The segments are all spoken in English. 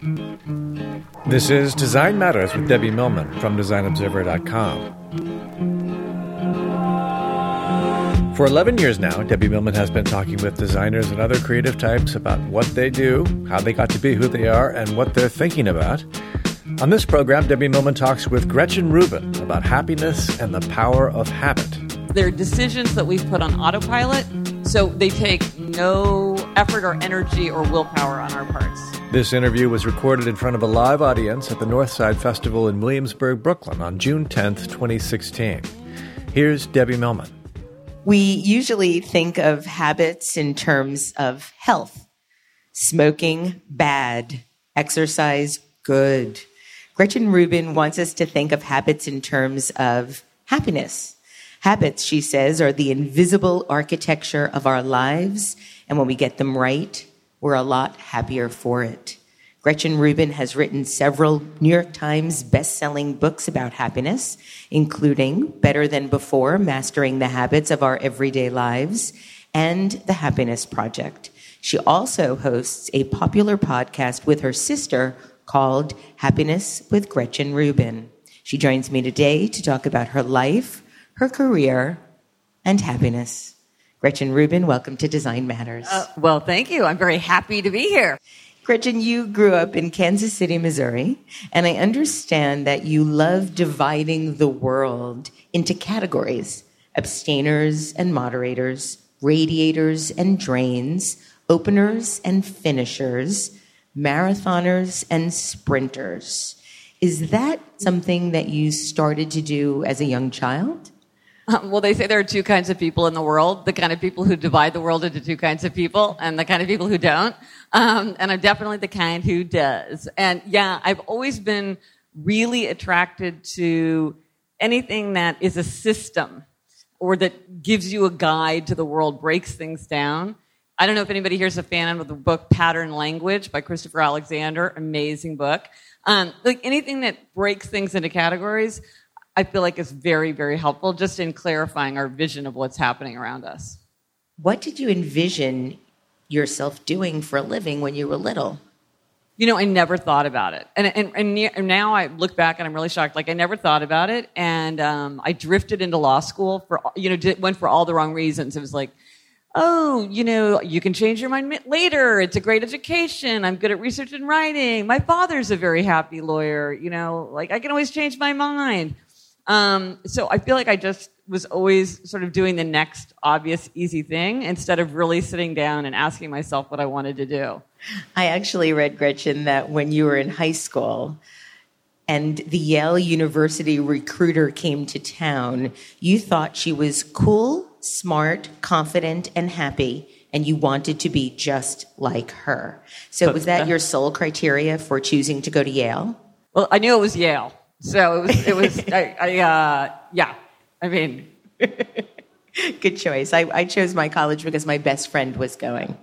This is Design Matters with Debbie Millman from DesignObserver.com. For 11 years now, Debbie Millman has been talking with designers and other creative types about what they do, how they got to be who they are, and what they're thinking about. On this program, Debbie Millman talks with Gretchen Rubin about happiness and the power of habit. There are decisions that we've put on autopilot, so they take no effort or energy or willpower on our parts. This interview was recorded in front of a live audience at the Northside Festival in Williamsburg, Brooklyn on June 10th, 2016. Here's Debbie Millman. We usually think of habits in terms of health. Smoking, bad. Exercise, good. Gretchen Rubin wants us to think of habits in terms of happiness. Habits, she says, are the invisible architecture of our lives, and when we get them right, we're a lot happier for it. Gretchen Rubin has written several New York Times best-selling books about happiness, including Better Than Before, Mastering the Habits of Our Everyday Lives, and The Happiness Project. She also hosts a popular podcast with her sister called Happiness with Gretchen Rubin. She joins me today to talk about her life, her career, and happiness. Gretchen Rubin, welcome to Design Matters. Uh, well, thank you. I'm very happy to be here. Gretchen, you grew up in Kansas City, Missouri, and I understand that you love dividing the world into categories abstainers and moderators, radiators and drains, openers and finishers, marathoners and sprinters. Is that something that you started to do as a young child? Um, well, they say there are two kinds of people in the world the kind of people who divide the world into two kinds of people, and the kind of people who don't. Um, and I'm definitely the kind who does. And yeah, I've always been really attracted to anything that is a system or that gives you a guide to the world, breaks things down. I don't know if anybody here is a fan of the book Pattern Language by Christopher Alexander. Amazing book. Um, like anything that breaks things into categories, I feel like is very, very helpful just in clarifying our vision of what's happening around us. What did you envision yourself doing for a living when you were little? You know, I never thought about it. And, and, and now I look back and I'm really shocked. Like, I never thought about it. And um, I drifted into law school for, you know, went for all the wrong reasons. It was like, oh, you know, you can change your mind later. It's a great education. I'm good at research and writing. My father's a very happy lawyer. You know, like, I can always change my mind. Um, so I feel like I just was always sort of doing the next obvious, easy thing instead of really sitting down and asking myself what I wanted to do. I actually read, Gretchen, that when you were in high school and the Yale University recruiter came to town, you thought she was cool, smart, confident, and happy. And you wanted to be just like her. So, was that your sole criteria for choosing to go to Yale? Well, I knew it was Yale. So it was, it was I, I uh, yeah. I mean, good choice. I, I chose my college because my best friend was going.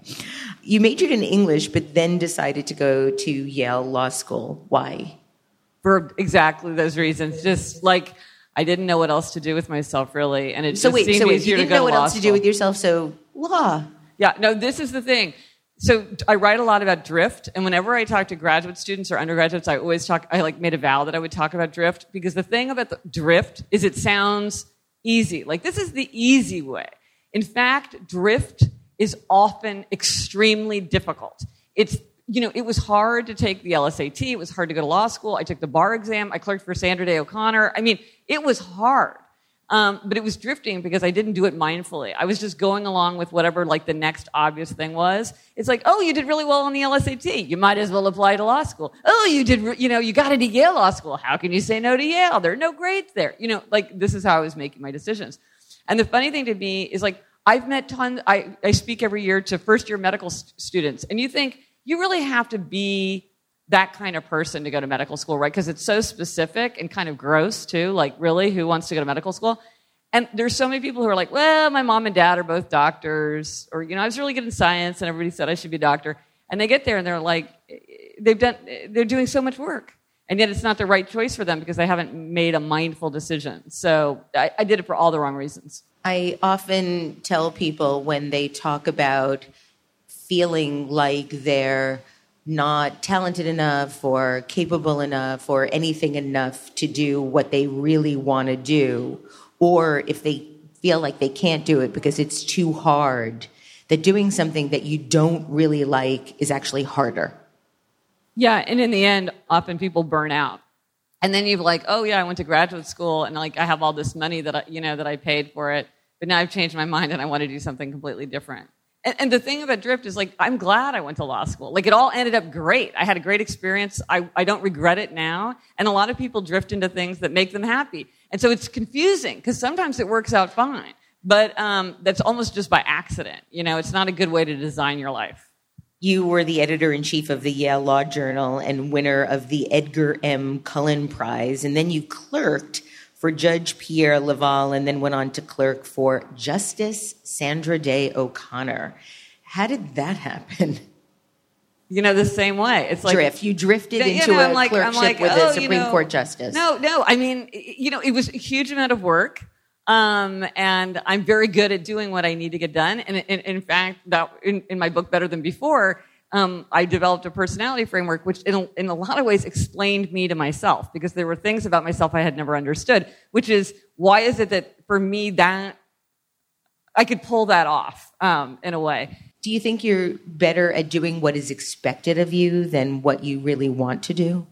You majored in English, but then decided to go to Yale Law School. Why? For exactly those reasons. Just like I didn't know what else to do with myself, really, and it so just wait, seemed so wait, easier you to didn't go know what to else school. to do with yourself, so law. Yeah, no, this is the thing. So I write a lot about drift, and whenever I talk to graduate students or undergraduates, I always talk. I like made a vow that I would talk about drift because the thing about the drift is it sounds easy. Like this is the easy way. In fact, drift is often extremely difficult. It's you know, it was hard to take the LSAT. It was hard to go to law school. I took the bar exam. I clerked for Sandra Day O'Connor. I mean, it was hard. Um, but it was drifting because I didn't do it mindfully. I was just going along with whatever like the next obvious thing was. It's like, oh, you did really well on the LSAT. You might as well apply to law school. Oh, you did, you know, you got into Yale Law School. How can you say no to Yale? There are no grades there. You know, like this is how I was making my decisions. And the funny thing to me is like, I've met tons, I, I speak every year to first year medical st- students, and you think you really have to be that kind of person to go to medical school, right? Because it's so specific and kind of gross too. Like, really, who wants to go to medical school? And there's so many people who are like, well, my mom and dad are both doctors, or you know, I was really good in science, and everybody said I should be a doctor. And they get there and they're like, they've done, they're doing so much work, and yet it's not the right choice for them because they haven't made a mindful decision. So I, I did it for all the wrong reasons. I often tell people when they talk about feeling like they're not talented enough or capable enough or anything enough to do what they really want to do, or if they feel like they can't do it because it's too hard, that doing something that you don't really like is actually harder. Yeah, and in the end, often people burn out. And then you're like, oh yeah, I went to graduate school and like I have all this money that I, you know that I paid for it, but now I've changed my mind and I want to do something completely different. And, and, the thing about Drift is like, I'm glad I went to law school. Like, it all ended up great. I had a great experience. I, I don't regret it now. And a lot of people drift into things that make them happy. And so it's confusing because sometimes it works out fine. But um, that's almost just by accident. You know, it's not a good way to design your life. You were the editor in chief of the Yale Law Journal and winner of the Edgar M. Cullen Prize. And then you clerked for Judge Pierre Leval and then went on to clerk for Justice Sandra Day O'Connor. How did that happen? You know, the same way. It's like drift. You drifted into you know, a like, clerkship like, with oh, a Supreme you know, Court justice. No, no. I mean, you know, it was a huge amount of work. Um, and I'm very good at doing what I need to get done. And in, in fact, that in, in my book, Better Than Before, um, I developed a personality framework, which in a, in a lot of ways explained me to myself because there were things about myself I had never understood, which is why is it that for me that I could pull that off um, in a way. Do you think you're better at doing what is expected of you than what you really want to do?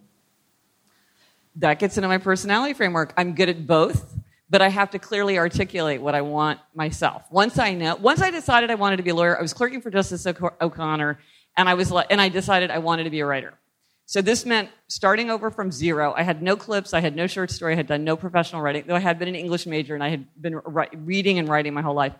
That gets into my personality framework. I'm good at both, but I have to clearly articulate what I want myself. Once I know, once I decided I wanted to be a lawyer, I was clerking for Justice O'Connor and I was like, and I decided I wanted to be a writer. So this meant starting over from zero. I had no clips, I had no short story, I had done no professional writing, though I had been an English major and I had been reading and writing my whole life.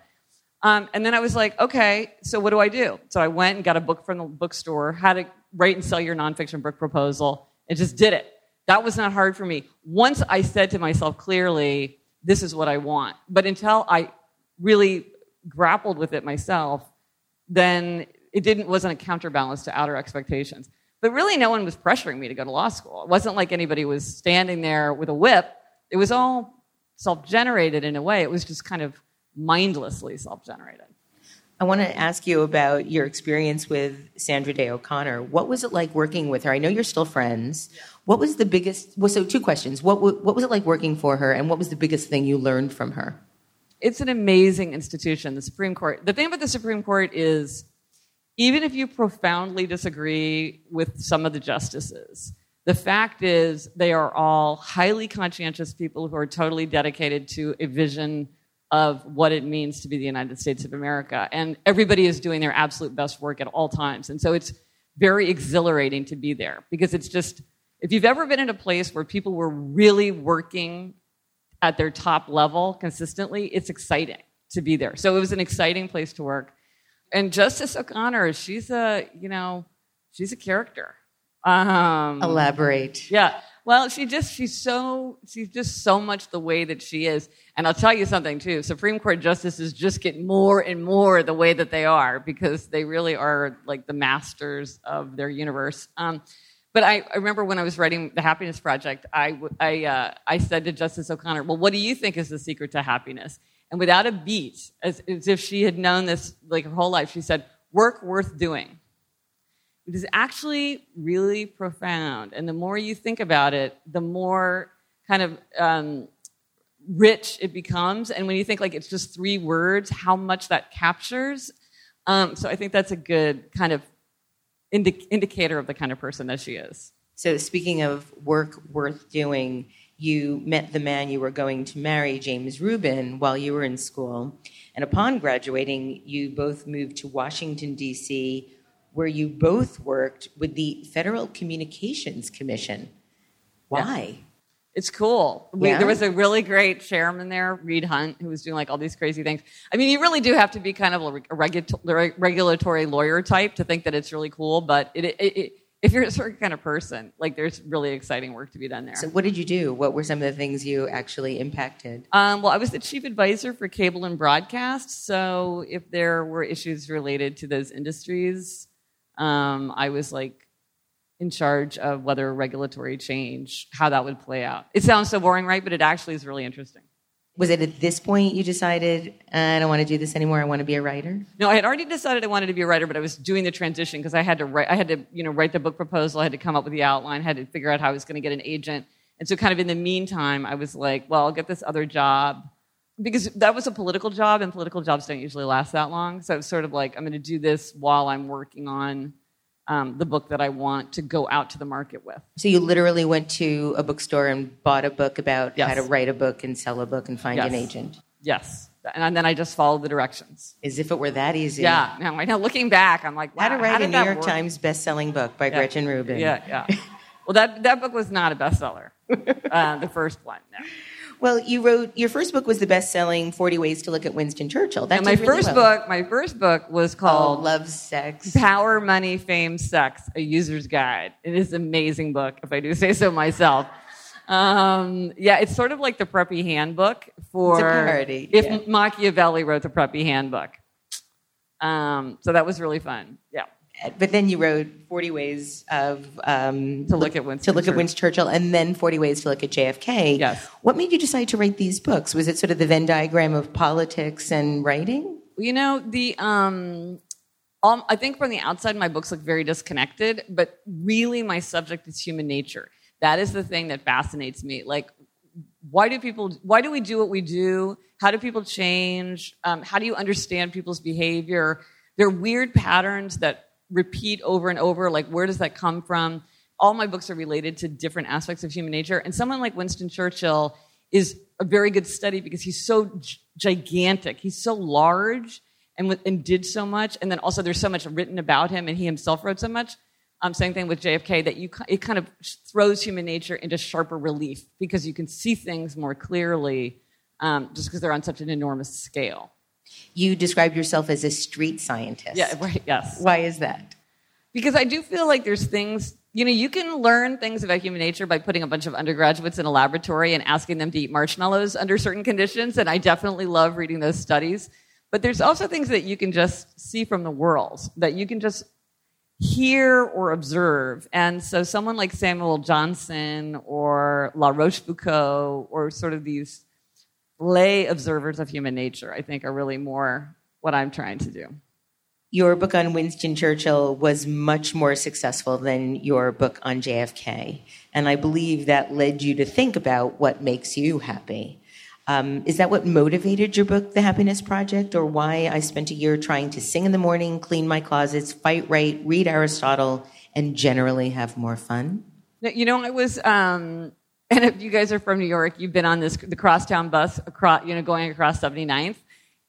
Um, and then I was like, okay, so what do I do? So I went and got a book from the bookstore, how to write and sell your nonfiction book proposal, and just did it. That was not hard for me. Once I said to myself clearly, this is what I want. But until I really grappled with it myself, then it didn't wasn't a counterbalance to outer expectations. But really, no one was pressuring me to go to law school. It wasn't like anybody was standing there with a whip. It was all self-generated in a way. It was just kind of mindlessly self-generated. I want to ask you about your experience with Sandra Day O'Connor. What was it like working with her? I know you're still friends. What was the biggest? Well, so two questions. What what was it like working for her, and what was the biggest thing you learned from her? It's an amazing institution, the Supreme Court. The thing about the Supreme Court is even if you profoundly disagree with some of the justices, the fact is they are all highly conscientious people who are totally dedicated to a vision of what it means to be the United States of America. And everybody is doing their absolute best work at all times. And so it's very exhilarating to be there because it's just, if you've ever been in a place where people were really working at their top level consistently, it's exciting to be there. So it was an exciting place to work and Justice O'Connor, she's a, you know, she's a character. Um, Elaborate. Yeah. Well, she just she's so she's just so much the way that she is. And I'll tell you something too. Supreme Court justices just get more and more the way that they are because they really are like the masters of their universe. Um, but I, I, remember when I was writing the Happiness Project, I, I, uh, I said to Justice O'Connor, "Well, what do you think is the secret to happiness?" And without a beat, as, as if she had known this like her whole life, she said, work worth doing. It is actually really profound. And the more you think about it, the more kind of um, rich it becomes. And when you think like it's just three words, how much that captures. Um, so I think that's a good kind of indi- indicator of the kind of person that she is. So, speaking of work worth doing, you met the man you were going to marry, James Rubin, while you were in school. And upon graduating, you both moved to Washington, D.C., where you both worked with the Federal Communications Commission. Why? Yeah. It's cool. We, yeah. There was a really great chairman there, Reed Hundt, who was doing like all these crazy things. I mean, you really do have to be kind of a, regu- regulatory lawyer type to think that it's really cool, but it, it, it, if you're a certain kind of person, like there's really exciting work to be done there. So, what did you do? What were some of the things you actually impacted? Um, well, I was the chief advisor for cable and broadcast. So, if there were issues related to those industries, um, I was like in charge of whether regulatory change, how that would play out. It sounds so boring, right? But it actually is really interesting. Was it at this point you decided, I don't want to do this anymore, I want to be a writer? No, I had already decided I wanted to be a writer, but I was doing the transition because I had to write, I had to, you know, write the book proposal, I had to come up with the outline, I had to figure out how I was going to get an agent. And so kind of in the meantime, I was like, well, I'll get this other job because that was a political job and political jobs don't usually last that long. So it was sort of like, I'm going to do this while I'm working on um, the book that I want to go out to the market with. So you literally went to a bookstore and bought a book about yes. how to write a book and sell a book and find yes. an agent. Yes. And then I just followed the directions. As if it were that easy. Yeah. Now, I know looking back, I'm like, wow, How to Write how a New York work? Times best-selling book by yeah. Gretchen Rubin. Yeah, yeah. well, that, that book was not a bestseller, uh, the first one. No. Well, you wrote your first book was the best-selling Forty Ways to Look at Winston Churchill. That and my really first well. book, my first book was called oh, Love, Sex, Power, Money, Fame, Sex: A User's Guide. It is an amazing book, if I do say so myself. Um, yeah, it's sort of like the preppy handbook for parody, if yeah. Machiavelli wrote the preppy handbook. Um, so that was really fun. Yeah. But then you wrote Forty Ways of um, To look at Winston to look at Winston Churchill, and then Forty Ways to look at JFK. Yes. What made you decide to write these books? Was it sort of the Venn diagram of politics and writing? You know, the um, um, I think from the outside, my books look very disconnected, but really, my subject is human nature. That is the thing that fascinates me. Like, why do people? Why do we do what we do? How do people change? Um, how do you understand people's behavior? There are weird patterns that repeat over and over. Like, where does that come from? All my books are related to different aspects of human nature, and someone like Winston Churchill is a very good study because he's so gigantic. He's so large and, and did so much. And then also there's so much written about him and he himself wrote so much. Um, same thing with JFK that you, it kind of throws human nature into sharper relief because you can see things more clearly um, just because they're on such an enormous scale. You describe yourself as a street scientist. Yeah, right, yes. Why is that? Because I do feel like there's things, you know, you can learn things about human nature by putting a bunch of undergraduates in a laboratory and asking them to eat marshmallows under certain conditions. And I definitely love reading those studies. But there's also things that you can just see from the world, that you can just hear or observe. And so someone like Samuel Johnson or La Rochefoucauld or sort of these lay observers of human nature, I think are really more what I'm trying to do. Your book on Winston Churchill was much more successful than your book on JFK. And I believe that led you to think about what makes you happy. Um, is that what motivated your book, The Happiness Project, or why I spent a year trying to sing in the morning, clean my closets, fight right, read Aristotle, and generally have more fun? You know, I was, um, and if you guys are from New York, you've been on this the crosstown bus, across, you know, going across 79th,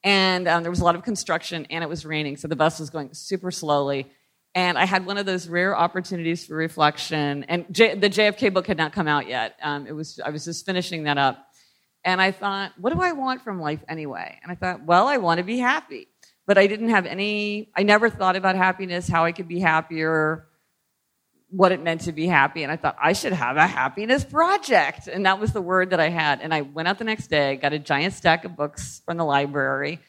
and um, there was a lot of construction, and it was raining, so the bus was going super slowly. And I had one of those rare opportunities for reflection. And J- the JFK book had not come out yet. Um, it was I was just finishing that up. And I thought, what do I want from life anyway? And I thought, well, I want to be happy. But I didn't have any, I never thought about happiness, how I could be happier, what it meant to be happy. And I thought, I should have a happiness project. And that was the word that I had. And I went out the next day, got a giant stack of books from the library,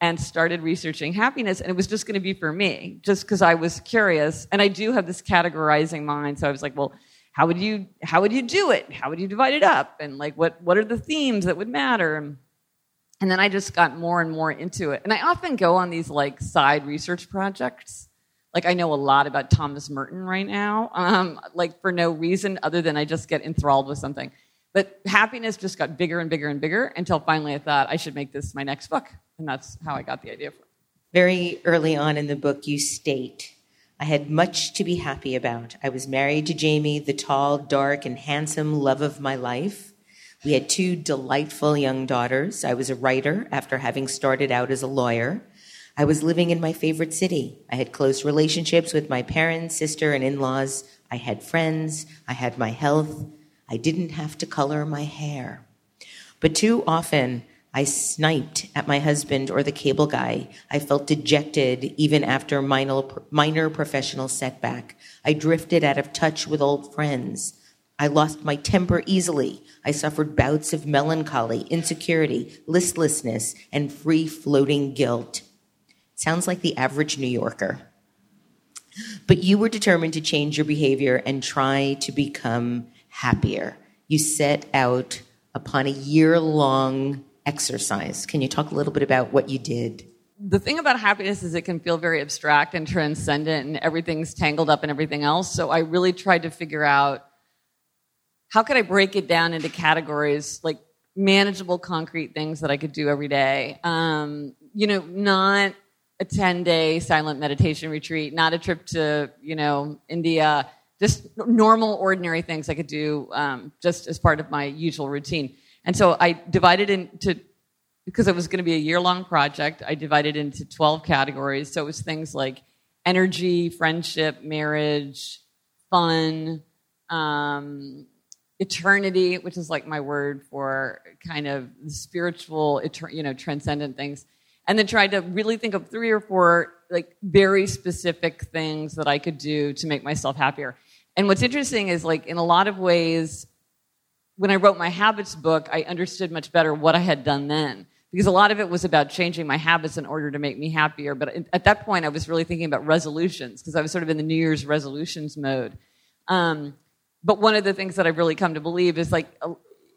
and started researching happiness. And it was just going to be for me, just because I was curious. And I do have this categorizing mind. So I was like, well, how would you how would you do it how would you divide it up and like what what are the themes that would matter and, then i just got more and more into it and i often go on these like side research projects Like I know a lot about Thomas Merton right now, um, like for no reason other than I just get enthralled with something. But happiness just got bigger and bigger and bigger until finally I thought I should make this my next book, and that's how I got the idea for it. Very early on in the book, you state, I had much to be happy about. I was married to Jamie, the tall, dark, and handsome love of my life. We had two delightful young daughters. I was a writer after having started out as a lawyer. I was living in my favorite city. I had close relationships with my parents, sister, and in laws. I had friends. I had my health. I didn't have to color my hair. But too often, I sniped at my husband or the cable guy. I felt dejected even after minor, minor professional setback. I drifted out of touch with old friends. I lost my temper easily. I suffered bouts of melancholy, insecurity, listlessness, and free floating guilt. Sounds like the average New Yorker. But you were determined to change your behavior and try to become happier. You set out upon a year long exercise. Can you talk a little bit about what you did? The thing about happiness is it can feel very abstract and transcendent, and everything's tangled up in everything else. So I really tried to figure out how could I break it down into categories like manageable, concrete things that I could do every day. Um, you know, not a 10 day silent meditation retreat, not a trip to, you know, India, just normal, ordinary things I could do um, just as part of my usual routine. And so I divided into, because it was going to be a year long project, I divided into 12 categories. So it was things like energy, friendship, marriage, fun, um, eternity, which is like my word for kind of spiritual, you know, transcendent things and then tried to really think of three or four like very specific things that I could do to make myself happier. And what's interesting is like in a lot of ways, when I wrote my habits book, I understood much better what I had done then. Because a lot of it was about changing my habits in order to make me happier. But at that point, I was really thinking about resolutions because I was sort of in the New Year's resolutions mode. Um, but one of the things that I've really come to believe is like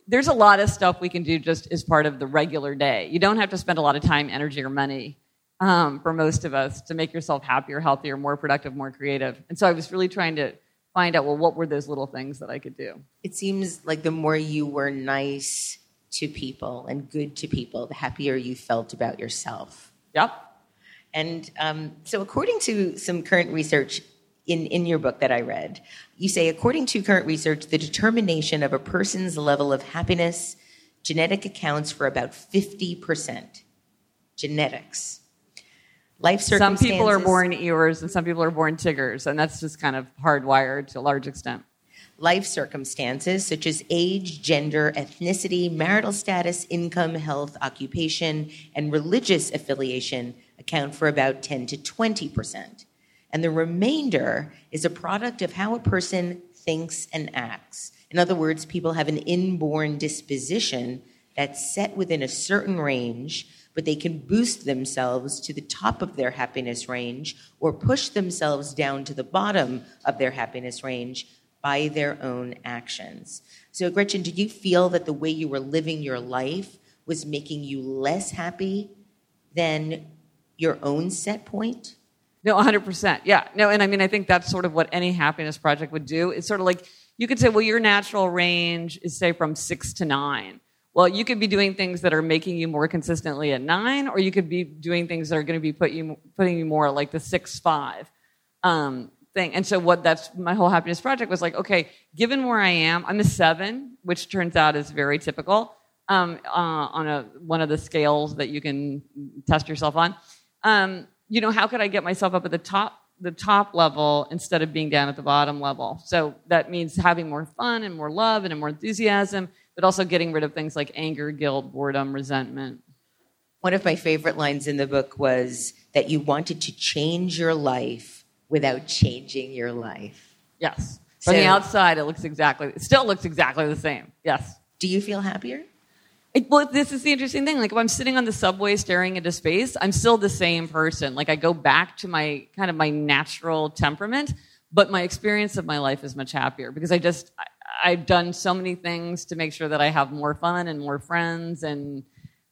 there's a lot of stuff we can do just as part of the regular day. You don't have to spend a lot of time, energy, or money um, for most of us to make yourself happier, healthier, more productive, more creative. And so I was really trying to find out well, what were those little things that I could do? It seems like the more you were nice to people and good to people, the happier you felt about yourself. Yep. And um, so, according to some current research, in, in your book that I read. You say, according to current research, the determination of a person's level of happiness, genetic accounts for about 50%. Genetics. Life circumstances. Some people are born Eeyores and some people are born Tiggers, and that's just kind of hardwired to a large extent. Life circumstances such as age, gender, ethnicity, marital status, income, health, occupation, and religious affiliation account for about 10 to 20 percent and the remainder is a product of how a person thinks and acts. In other words, people have an inborn disposition that's set within a certain range, but they can boost themselves to the top of their happiness range or push themselves down to the bottom of their happiness range by their own actions. So, Gretchen, did you feel that the way you were living your life was making you less happy than your own set point? No, 100%. Yeah. No, and I mean, I think that's sort of what any happiness project would do. It's sort of like you could say, well, your natural range is, say, from six to nine. Well, you could be doing things that are making you more consistently at nine, or you could be doing things that are going to be put you, putting you more like the six, five um, thing. And so, what that's my whole happiness project was like, okay, given where I am, I'm a seven, which turns out is very typical um, uh, on a, one of the scales that you can test yourself on. Um, you know, how could I get myself up at the top the top level instead of being down at the bottom level. So that means having more fun and more love and more enthusiasm, but also getting rid of things like anger, guilt, boredom, resentment. One of my favorite lines in the book was that you wanted to change your life without changing your life. Yes. From so, the outside, it looks exactly, it still looks exactly the same. Yes. Do you feel happier? It, well, this is the interesting thing. Like, if I'm sitting on the subway staring into space, I'm still the same person. Like, I go back to my kind of my natural temperament, but my experience of my life is much happier because I just, I, I've done so many things to make sure that I have more fun and more friends and,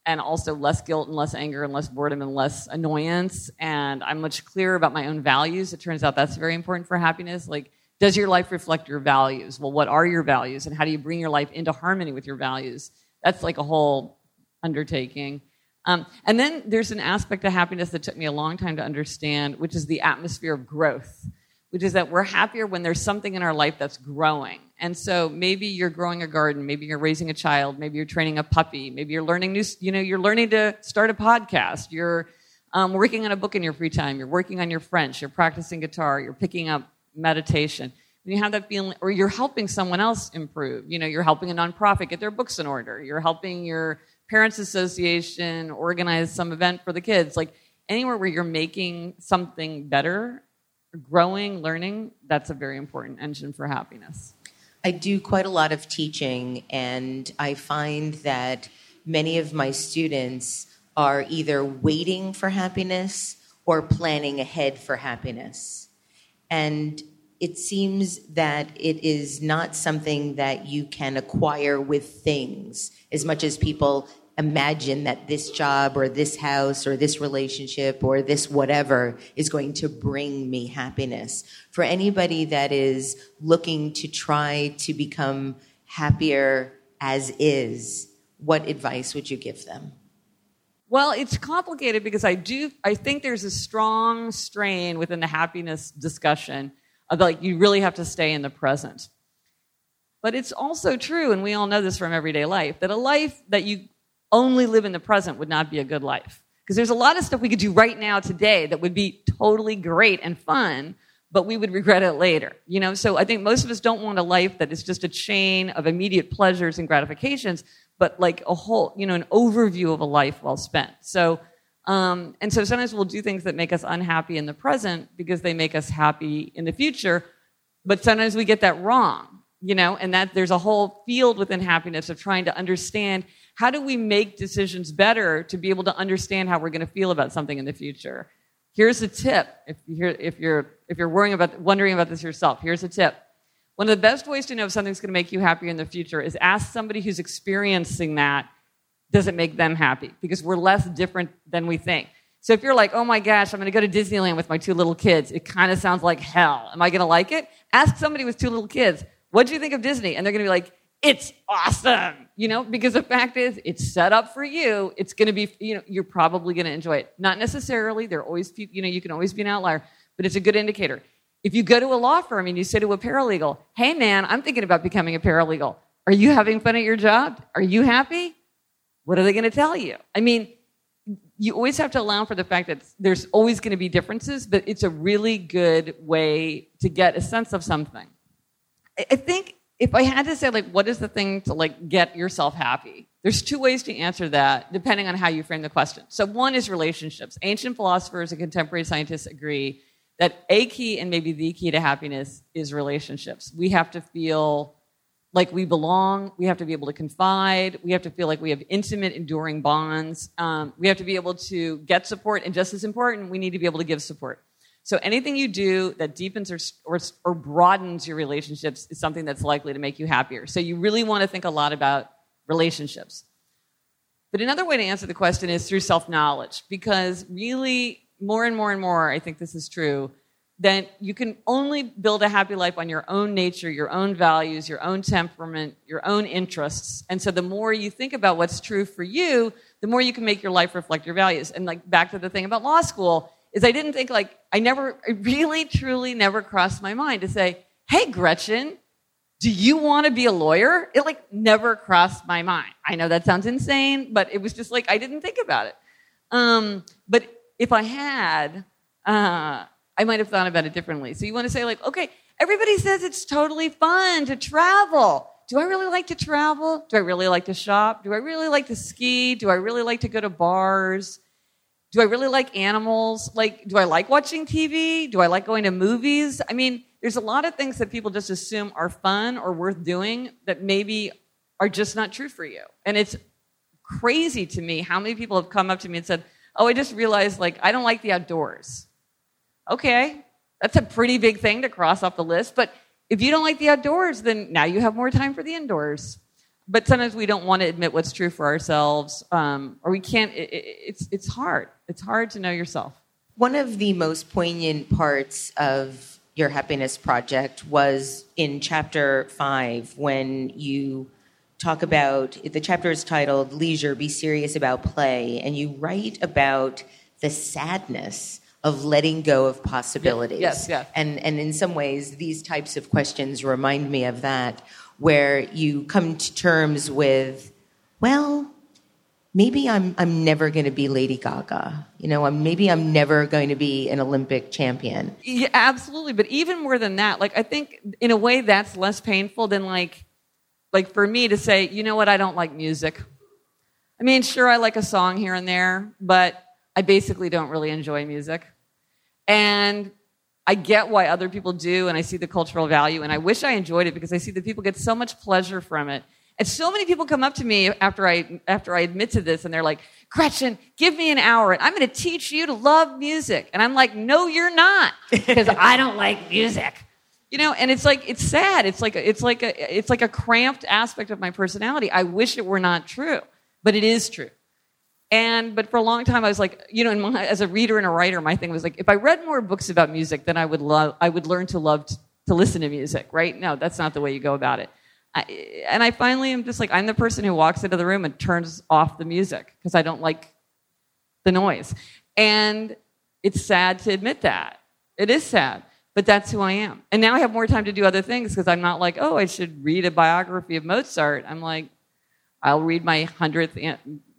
and also less guilt and less anger and less boredom and less annoyance. And I'm much clearer about my own values. It turns out that's very important for happiness. Like, does your life reflect your values? Well, what are your values and how do you bring your life into harmony with your values? That's like a whole undertaking. Um, and then there's an aspect of happiness that took me a long time to understand, which is the atmosphere of growth which is that we're happier when there's something in our life that's growing. And so maybe you're growing a garden, maybe you're raising a child, maybe you're training a puppy, maybe you're learning new, you know, you're learning to start a podcast, you're um, working on a book in your free time, you're working on your French, you're practicing guitar, you're picking up meditation. You have that feeling, or you're helping someone else improve, you know, you're helping a nonprofit get their books in order, you're helping your parents association organize some event for the kids, like anywhere where you're making something better growing, learning, that's a very important engine for happiness. I do quite a lot of teaching, and I find that many of my students are either waiting for happiness or planning ahead for happiness. And it seems that it is not something that you can acquire with things as much as people imagine that this job or this house or this relationship or this whatever is going to bring me happiness. For anybody that is looking to try to become happier as is, what advice would you give them? Well, it's complicated because I do I think there's a strong strain within the happiness discussion like you really have to stay in the present. But it's also true, and we all know this from everyday life, that a life that you only live in the present would not be a good life. Because there's a lot of stuff we could do right now today that would be totally great and fun, but we would regret it later. You know, so I think most of us don't want a life that is just a chain of immediate pleasures and gratifications, but like a whole, you know, an overview of a life well spent. So, um, and so sometimes we'll do things that make us unhappy in the present because they make us happy in the future, but sometimes we get that wrong, you know, and that there's a whole field within happiness of trying to understand how do we make decisions better to be able to understand how we're going to feel about something in the future? Here's a tip if you're, if you're, if you're worrying about, wondering about this yourself. Here's a tip. One of the best ways to know if something's going to make you happier in the future is ask somebody who's experiencing that, does it make them happy? Because we're less different than we think. So if you're like, oh my gosh, I'm going to go to Disneyland with my two little kids, it kind of sounds like hell. Am I going to like it? Ask somebody with two little kids, what do you think of Disney? And they're going to be like, it's awesome, you know, because the fact is, it's set up for you. It's going to be, you know, you're probably going to enjoy it. Not necessarily. There are always, you know, you can always be an outlier, but it's a good indicator. If you go to a law firm and you say to a paralegal, hey man, I'm thinking about becoming a paralegal. Are you having fun at your job? Are you happy? What are they going to tell you? I mean, you always have to allow for the fact that there's always going to be differences, but it's a really good way to get a sense of something. I think if I had to say, like, what is the thing to like get yourself happy? There's two ways to answer that, depending on how you frame the question. So one is relationships. Ancient philosophers and contemporary scientists agree that a key and maybe the key to happiness is relationships. We have to feel like we belong. We have to be able to confide. We have to feel like we have intimate, enduring bonds. Um, we have to be able to get support, and just as important, we need to be able to give support. So anything you do that deepens or, or, or, broadens your relationships is something that's likely to make you happier. So you really want to think a lot about relationships. But another way to answer the question is through self knowledge, because really, more and more and more, I think this is true, that you can only build a happy life on your own nature, your own values, your own temperament, your own interests. And so the more you think about what's true for you, the more you can make your life reflect your values. And like back to the thing about law school, is I didn't think like, I never, I really, truly never crossed my mind to say, hey, Gretchen, do you want to be a lawyer? It like never crossed my mind. I know that sounds insane, but it was just like, I didn't think about it. Um, but if I had, uh, I might have thought about it differently. So you want to say like, okay, everybody says it's totally fun to travel. Do I really like to travel? Do I really like to shop? Do I really like to ski? Do I really like to go to bars? do I really like animals? Like, do I like watching TV? Do I like going to movies? I mean, there's a lot of things that people just assume are fun or worth doing that maybe are just not true for you. And it's crazy to me how many people have come up to me and said, Oh, I just realized, like, I don't like the outdoors. Okay, that's a pretty big thing to cross off the list. But if you don't like the outdoors, then now you have more time for the indoors. but sometimes we don't want to admit what's true for ourselves, um, or we can't. It, it, it's it's hard. It's hard to know yourself. One of the most poignant parts of your happiness project was in chapter five when you talk about the chapter is titled Leisure, Be Serious About Play, and you write about the sadness of letting go of possibilities. Yes, yes. And, and in some ways, these types of questions remind me of that, where you come to terms with, well, maybe I'm, I'm never going to be Lady Gaga. You know, I'm, maybe I'm never going to be an Olympic champion. Yeah, absolutely. But even more than that, like I think in a way that's less painful than like, like for me to say, you know what, I don't like music. I mean, sure, I like a song here and there, but I basically don't really enjoy music. And I get why other people do, and I see the cultural value, and I wish I enjoyed it because I see that people get so much pleasure from it. And so many people come up to me after I, after I admit to this, and they're like, Gretchen, give me an hour, and I'm going to teach you to love music. And I'm like, no, you're not, because I don't like music. You know, and it's like it's sad. It's like it's like a it's like a cramped aspect of my personality. I wish it were not true, but it is true. And but for a long time, I was like, you know, my, as a reader and a writer, my thing was like, if I read more books about music, then I would love, I would learn to love t- to listen to music. Right? No, that's not the way you go about it. I, and I finally am just like, I'm the person who walks into the room and turns off the music because I don't like the noise. And it's sad to admit that. It is sad, but that's who I am. And now I have more time to do other things because I'm not like, oh, I should read a biography of Mozart. I'm like, I'll read my hundredth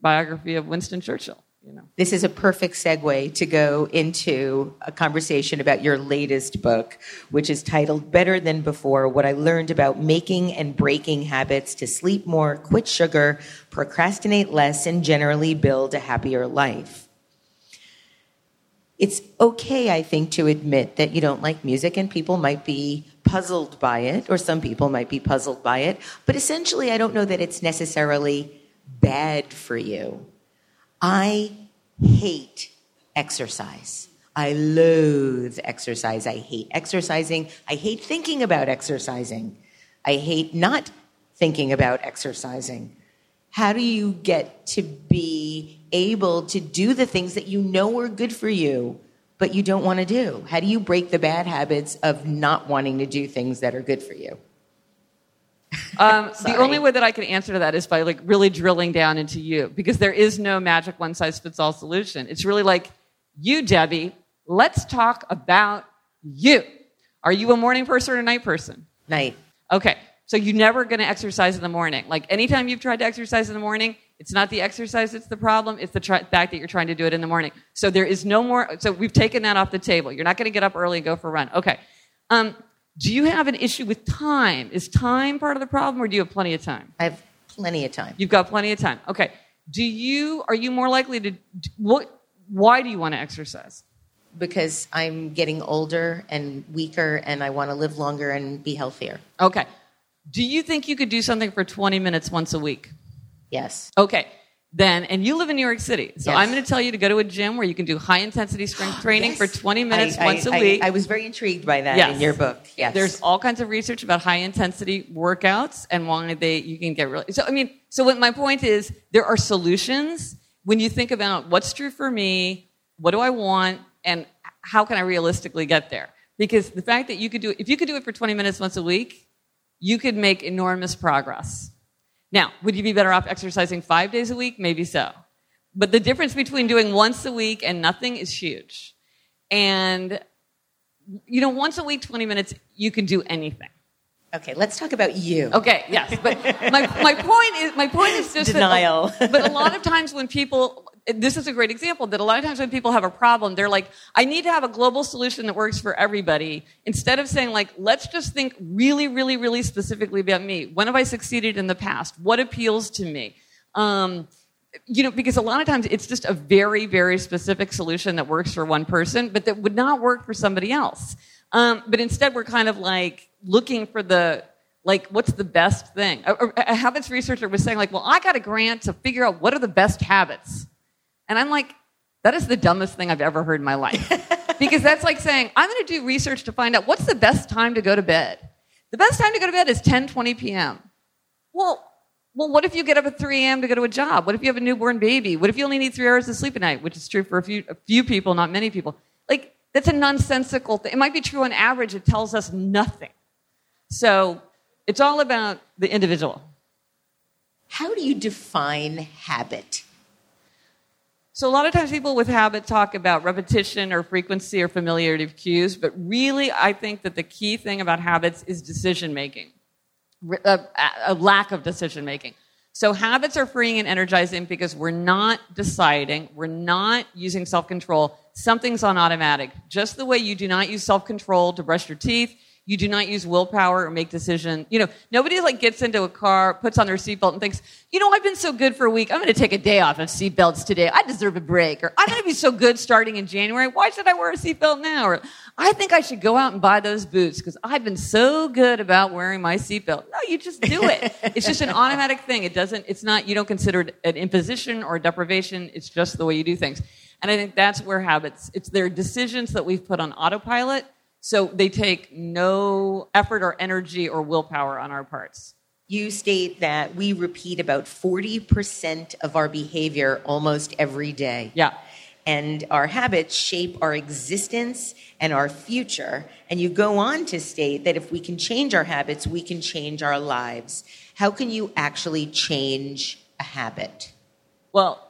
biography of Winston Churchill. You know. This is a perfect segue to go into a conversation about your latest book, which is titled Better Than Before What I Learned About Making and Breaking Habits to Sleep More, Quit Sugar, Procrastinate Less, and Generally Build a Happier Life. It's okay, I think, to admit that you don't like music and people might be puzzled by it, or some people might be puzzled by it, but essentially, I don't know that it's necessarily bad for you. I hate exercise. I loathe exercise. I hate exercising. I hate thinking about exercising. I hate not thinking about exercising. How do you get to be able to do the things that you know are good for you, but you don't want to do? How do you break the bad habits of not wanting to do things that are good for you? Um, the only way that I can answer to that is by like really drilling down into you, because there is no magic one size fits all solution. It's really like you, Debbie. Let's talk about you. Are you a morning person or a night person? Night. Okay. So you're never going to exercise in the morning. Like anytime you've tried to exercise in the morning, it's not the exercise that's the problem. It's the tr- fact that you're trying to do it in the morning. So there is no more. So we've taken that off the table. You're not going to get up early and go for a run. Okay. Um, do you have an issue with time? Is time part of the problem, or do you have plenty of time? I have plenty of time. You've got plenty of time. Okay. Do you are you more likely to what? Why do you want to exercise? Because I'm getting older and weaker, and I want to live longer and be healthier. Okay. Do you think you could do something for 20 minutes once a week? Yes. Okay then, and you live in New York City, so Yes. I'm going to tell you to go to a gym where you can do high intensity strength training Yes. for 20 minutes I- once I- a week. I, I was very intrigued by that Yes. in your book. Yes. There's all kinds of research about high intensity workouts and why they you can get really. So I mean, so what my point is, there are solutions when you think about what's true for me, what do I want, and how can I realistically get there. Because the fact that you could do it, if you could do it for 20 minutes once a week, you could make enormous progress. Now, would you be better off exercising five days a week? Maybe so. But the difference between doing once a week and nothing is huge. And, you know, once a week, 20 minutes, you can do anything. okay, let's talk about you. Okay, yes. But my, my point is, my point is just Denial. That, but a lot of times when people, this is a great example, that a lot of times when people have a problem, they're like, I need to have a global solution that works for everybody. Instead of saying like, let's just think really, really, really specifically about me. When have I succeeded in the past? What appeals to me? Um, you know, because a lot of times it's just a very, very specific solution that works for one person, but that would not work for somebody else. Um, but instead, we're kind of like looking for the like, what's the best thing? A, a- habits researcher was saying like, well, I got a grant to figure out what are the best habits, and I'm like, that is the dumbest thing I've ever heard in my life, because that's like saying I'm going to do research to find out what's the best time to go to bed. The best time to go to bed is 10, 20 p.m. Well, Well, what if you get up at 3 a.m. to go to a job? What if you have a newborn baby? What if you only need three hours of sleep a night, which is true for a few, a few people, not many people? Like, that's a nonsensical thing. It might be true on average, it tells us nothing. So, it's all about the individual. How do you define habit? So, a lot of times people with habit talk about repetition or frequency or familiarity of cues, but really, I think that the key thing about habits is decision making uh, a, a lack of decision making. So habits are freeing and energizing because we're not deciding, we're not using self control. Something's on automatic. Just the way you do not use self control to brush your teeth, you do not use willpower or make decision. You know, nobody like gets into a car, puts on their seatbelt, and thinks, you know, I've been so good for a week. I'm going to take a day off of seatbelts today. I deserve a break. Or I'm going to be so good starting in January. Why should I wear a seatbelt now? Or I think I should go out and buy those boots because I've been so good about wearing my seatbelt. No, you just do it. it's just an automatic thing. It doesn't. It's not. You don't consider it an imposition or a deprivation. It's just the way you do things. And I think that's where habits. It's their decisions that we've put on autopilot so they take no effort or energy or willpower on our parts. You state that we repeat about 40% of our behavior almost every day. Yeah. And our habits shape our existence and our future. And you go on to state that if we can change our habits, we can change our lives. How can you actually change a habit? Well,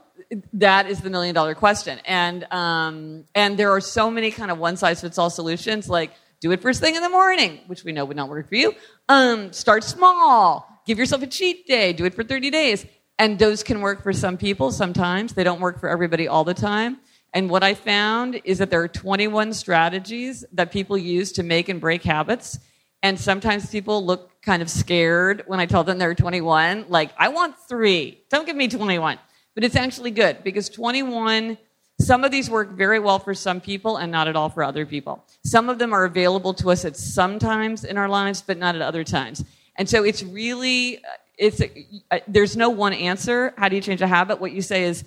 that is the million dollar question. And, um, and there are so many kind of one size fits all solutions, like do it first thing in the morning, which we know would not work for you. Um, start small. Give yourself a cheat day. Do it for 30 days. And those can work for some people sometimes. They don't work for everybody all the time. And what I found is that there are 21 strategies that people use to make and break habits. And sometimes people look kind of scared when I tell them they're 21. Like, I want three. Don't give me 21. But it's actually good because 21, some of these work very well for some people and not at all for other people. Some of them are available to us at some times in our lives, but not at other times. And so it's really, it's, uh, there's no one answer. How do you change a habit? What you say is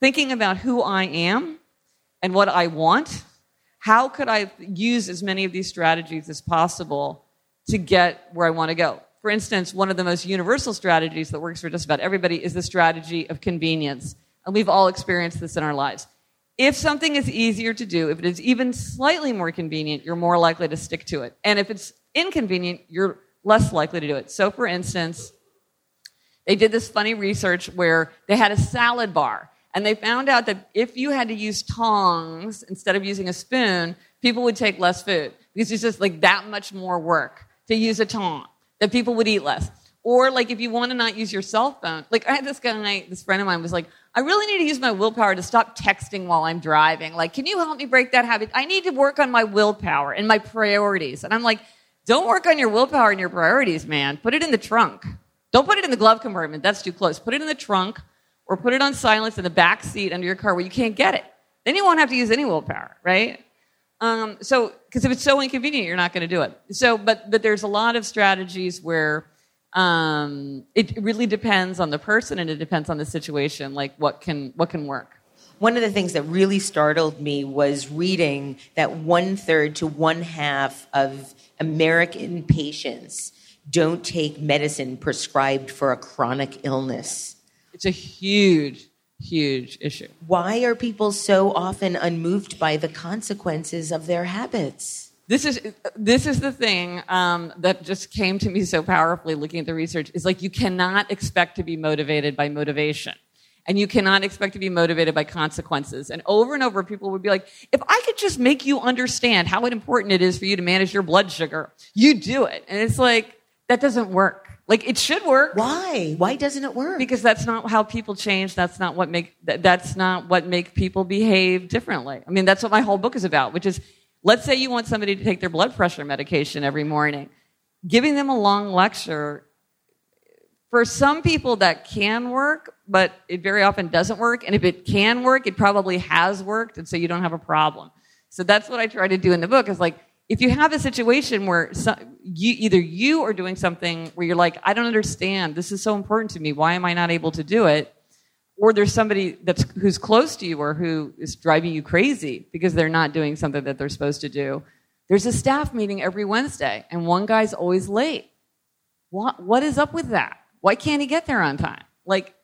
thinking about who I am and what I want. How could I use as many of these strategies as possible to get where I want to go? For instance, one of the most universal strategies that works for just about everybody is the strategy of convenience. And we've all experienced this in our lives. If something is easier to do, if it is even slightly more convenient, you're more likely to stick to it. And if it's inconvenient, you're less likely to do it. So, for instance, they did this funny research where they had a salad bar. And they found out that if you had to use tongs instead of using a spoon, people would take less food because it's just like that much more work to use a tong that people would eat less. Or like if you want to not use your cell phone, like I had this guy, this friend of mine was like, I really need to use my willpower to stop texting while I'm driving. Like, can you help me break that habit? I need to work on my willpower and my priorities. And I'm like, don't work on your willpower and your priorities, man. Put it in the trunk. Don't put it in the glove compartment. That's too close. Put it in the trunk or put it on silence in the back seat under your car where you can't get it. Then you won't have to use any willpower, right? Um, so, because if it's so inconvenient, you're not going to do it. So, but but there's a lot of strategies where um, it really depends on the person and it depends on the situation. Like what can what can work. One of the things that really startled me was reading that one third to one half of American patients don't take medicine prescribed for a chronic illness. It's a huge huge issue. Why are people so often unmoved by the consequences of their habits? This is this is the thing um, that just came to me so powerfully looking at the research. Is like you cannot expect to be motivated by motivation, and you cannot expect to be motivated by consequences. And over and over, people would be like, "If I could just make you understand how important it is for you to manage your blood sugar, you do it." And it's like that doesn't work like it should work. Why? Why doesn't it work? Because that's not how people change. That's not what make that's not what make people behave differently. I mean, that's what my whole book is about, which is let's say you want somebody to take their blood pressure medication every morning. Giving them a long lecture for some people that can work, but it very often doesn't work. And if it can work, it probably has worked, and so you don't have a problem. So that's what I try to do in the book is like if you have a situation where you, either you are doing something where you're like, I don't understand, this is so important to me, why am I not able to do it? Or there's somebody that's who's close to you or who is driving you crazy because they're not doing something that they're supposed to do. There's a staff meeting every Wednesday, and one guy's always late. What, what is up with that? Why can't he get there on time? Like,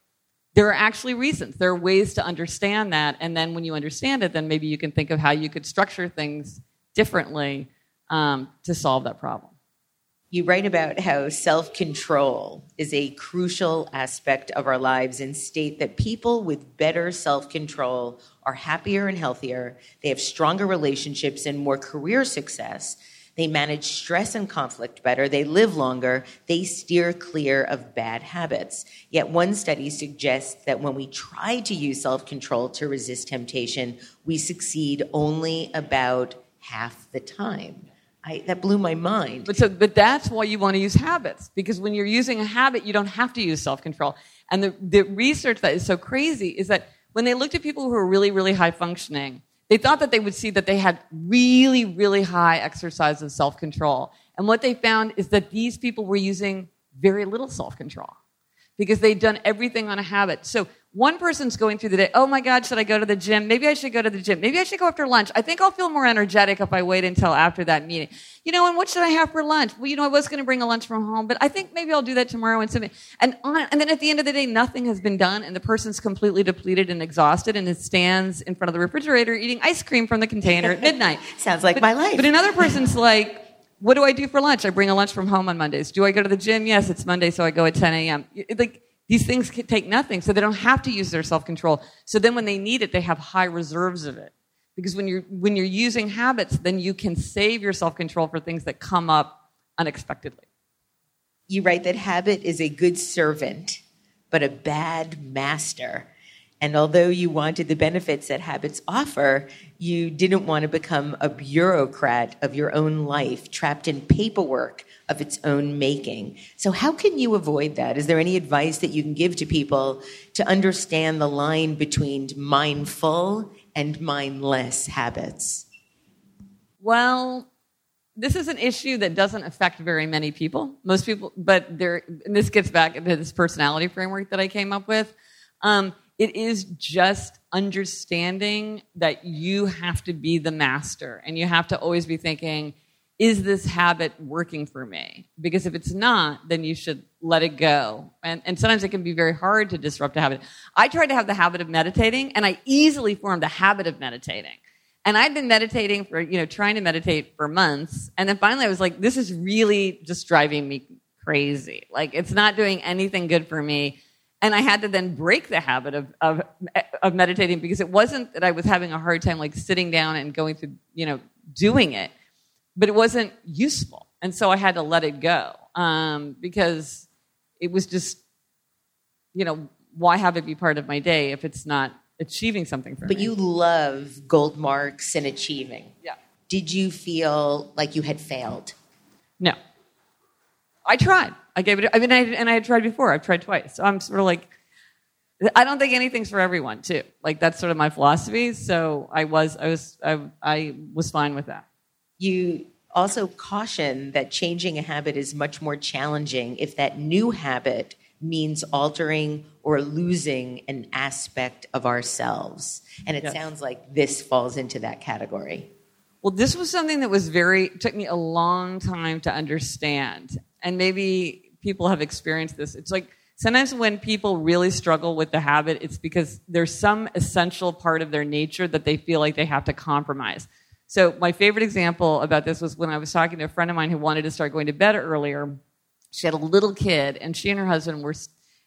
there are actually reasons. There are ways to understand that. And then when you understand it, then maybe you can think of how you could structure things differently um, to solve that problem. You write about how self control is a crucial aspect of our lives and state that people with better self control are happier and healthier. They have stronger relationships and more career success. They manage stress and conflict better. They live longer. They steer clear of bad habits. Yet one study suggests that when we try to use self control to resist temptation, we succeed only about half the time. I, that blew my mind. But so, but that's why you want to use habits because when you're using a habit, you don't have to use self control. And the, the research that is so crazy is that when they looked at people who are really, really high functioning, they thought that they would see that they had really, really high exercise of self control. And what they found is that these people were using very little self control because they'd done everything on a habit. So one person's going through the day, oh my God, should I go to the gym? Maybe I should go to the gym. Maybe I should go after lunch. I think I'll feel more energetic if I wait until after that meeting. You know, and what should I have for lunch? Well, you know, I was going to bring a lunch from home, but I think maybe I'll do that tomorrow and something. And on, and then at the end of the day, nothing has been done and the person's completely depleted and exhausted and it stands in front of the refrigerator eating ice cream from the container at midnight. Sounds like but, my life. But another person's like, what do I do for lunch? I bring a lunch from home on Mondays. Do I go to the gym? Yes, it's Monday, so I go at 10 a.m. Like, these things can take nothing, so they don't have to use their self control. So then when they need it, they have high reserves of it. Because when you're, when you're using habits, then you can save your self control for things that come up unexpectedly. You write that habit is a good servant, but a bad master. And although you wanted the benefits that habits offer, you didn't want to become a bureaucrat of your own life, trapped in paperwork of its own making. So, how can you avoid that? Is there any advice that you can give to people to understand the line between mindful and mindless habits? Well, this is an issue that doesn't affect very many people. Most people, but there, and this gets back into this personality framework that I came up with. Um, it is just understanding that you have to be the master and you have to always be thinking, is this habit working for me? Because if it's not, then you should let it go. And, and sometimes it can be very hard to disrupt a habit. I tried to have the habit of meditating, and I easily formed a habit of meditating. And I'd been meditating for, you know, trying to meditate for months. And then finally I was like, this is really just driving me crazy. Like, it's not doing anything good for me. And I had to then break the habit of, of, of meditating because it wasn't that I was having a hard time, like, sitting down and going through, you know, doing it but it wasn't useful. And so I had to let it go um, because it was just, you know, why have it be part of my day if it's not achieving something for but me? But you love gold marks and achieving. Yeah. Did you feel like you had failed? No. I tried. I gave it. I mean, I, and I had tried before. I've tried twice. So I'm sort of like, I don't think anything's for everyone, too. Like that's sort of my philosophy. So I was, I was, I, I was fine with that. You also caution that changing a habit is much more challenging if that new habit means altering or losing an aspect of ourselves. And it yes. sounds like this falls into that category. Well, this was something that was very, took me a long time to understand. And maybe people have experienced this. It's like sometimes when people really struggle with the habit, it's because there's some essential part of their nature that they feel like they have to compromise. So my favorite example about this was when I was talking to a friend of mine who wanted to start going to bed earlier. She had a little kid, and she and her husband were.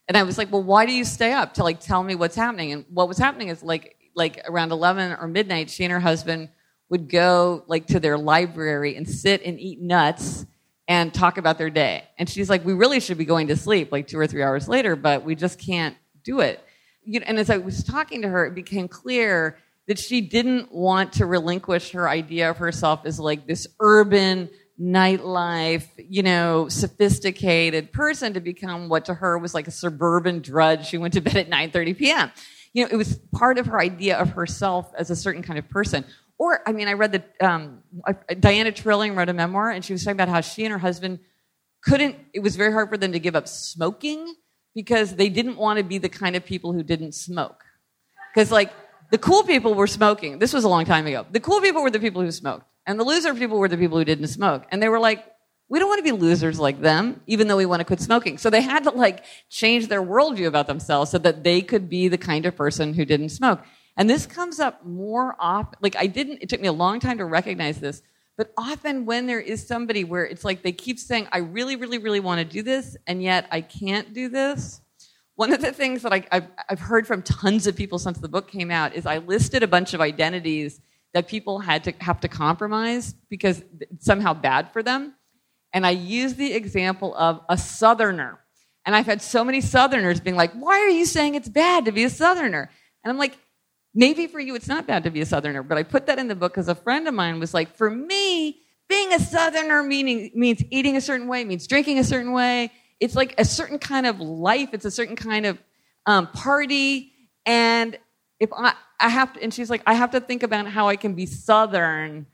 And I was like, "Well, why do you stay up to like tell me what's happening?" And what was happening is like like around eleven or midnight, she and her husband would go like to their library and sit and eat nuts and talk about their day. And she's like, "We really should be going to sleep like two or three hours later, but we just can't do it." You know, and as I was talking to her, it became clear that she didn't want to relinquish her idea of herself as like this urban nightlife, you know, sophisticated person to become what to her was like a suburban drudge. She went to bed at 9:30 p.m. You know, it was part of her idea of herself as a certain kind of person. Or, I mean, I read that um, Diana Trilling wrote a memoir, and she was talking about how she and her husband couldn't. It was very hard for them to give up smoking because they didn't want to be the kind of people who didn't smoke. Because, like, the cool people were smoking. This was a long time ago. The cool people were the people who smoked. And the loser people were the people who didn't smoke. And they were like, we don't want to be losers like them, even though we want to quit smoking. So they had to like change their worldview about themselves so that they could be the kind of person who didn't smoke. And this comes up more often. Like I didn't, it took me a long time to recognize this, but often when there is somebody where it's like they keep saying, I really, really, really want to do this, and yet I can't do this. One of the things that I, have I've heard from tons of people since the book came out is I listed a bunch of identities that people had to have to compromise because somehow bad for them. And I used the example of a Southerner. And I've had so many Southerners being like, why are you saying it's bad to be a Southerner? And I'm like, Maybe for you it's not bad to be a Southerner, but I put that in the book because a friend of mine was like, for me, being a Southerner meaning, means eating a certain way, means drinking a certain way. It's like a certain kind of life. It's a certain kind of um, party. And if I, I have to, and she's like, I have to think about how I can be Southern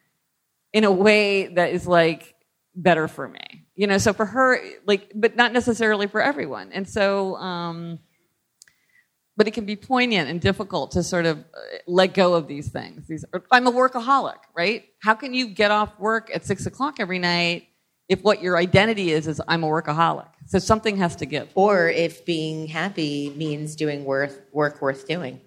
in a way that is like better for me. You know, so for her, like, but not necessarily for everyone. And so, um, but it can be poignant and difficult to sort of uh, let go of these things. These, I'm a workaholic, right? How can you get off work at six o'clock every night if what your identity is is I'm a workaholic? So something has to give. Or if being happy means doing worth, work worth doing.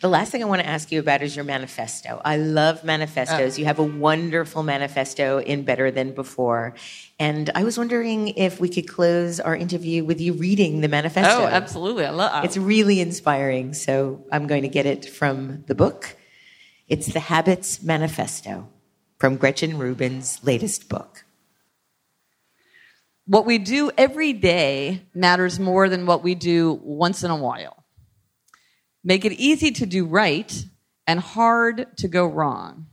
The last thing I want to ask you about is your manifesto. I love manifestos. Oh. You have a wonderful manifesto in Better Than Before. And I was wondering if we could close our interview with you reading the manifesto. Oh, absolutely. I love it. It's really inspiring. So I'm going to get it from the book. It's The Habits Manifesto from Gretchen Rubin's latest book. What we do every day matters more than what we do once in a while. Make it easy to do right and hard to go wrong.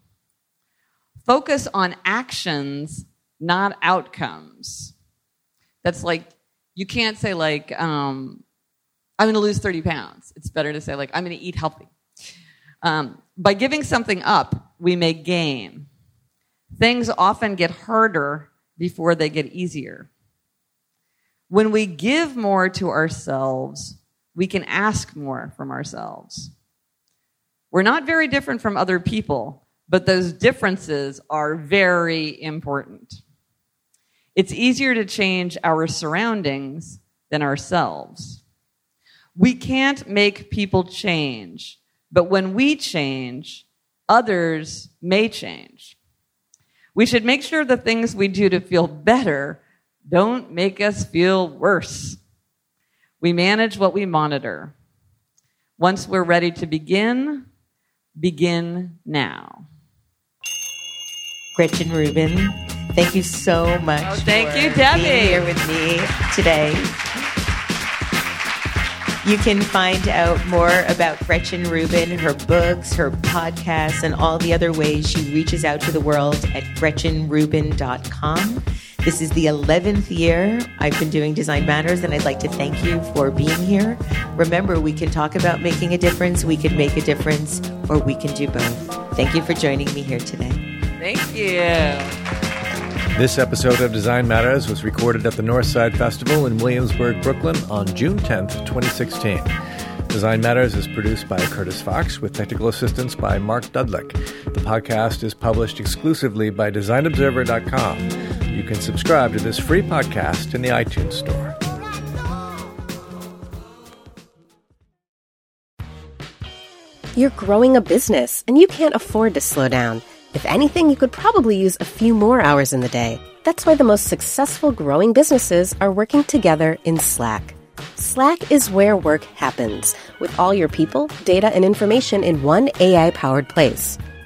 Focus on actions, not outcomes. That's like, you can't say, like, um, I'm going to lose 30 pounds. It's better to say, like, I'm going to eat healthy. Um, by giving something up, we may gain. Things often get harder before they get easier. When we give more to ourselves, we can ask more from ourselves. We're not very different from other people, but those differences are very important. It's easier to change our surroundings than ourselves. We can't make people change, but when we change, others may change. We should make sure the things we do to feel better don't make us feel worse. We manage what we monitor. Once we're ready to begin, begin now. Gretchen Rubin, thank you so much. Oh, thank you, Debbie. Being here with me today. You can find out more about Gretchen Rubin, her books, her podcasts, and all the other ways she reaches out to the world at GretchenRubin.com. This is the 11th year I've been doing Design Matters, and I'd like to thank you for being here. Remember, we can talk about making a difference, we can make a difference, or we can do both. Thank you for joining me here today. Thank you. This episode of Design Matters was recorded at the Northside Festival in Williamsburg, Brooklyn on June 10th, 2016. Design Matters is produced by Curtis Fox with technical assistance by Mark Dudlick. The podcast is published exclusively by DesignObserver.com. You can subscribe to this free podcast in the iTunes Store. You're growing a business and you can't afford to slow down. If anything, you could probably use a few more hours in the day. That's why the most successful growing businesses are working together in Slack. Slack is where work happens, with all your people, data, and information in one AI powered place.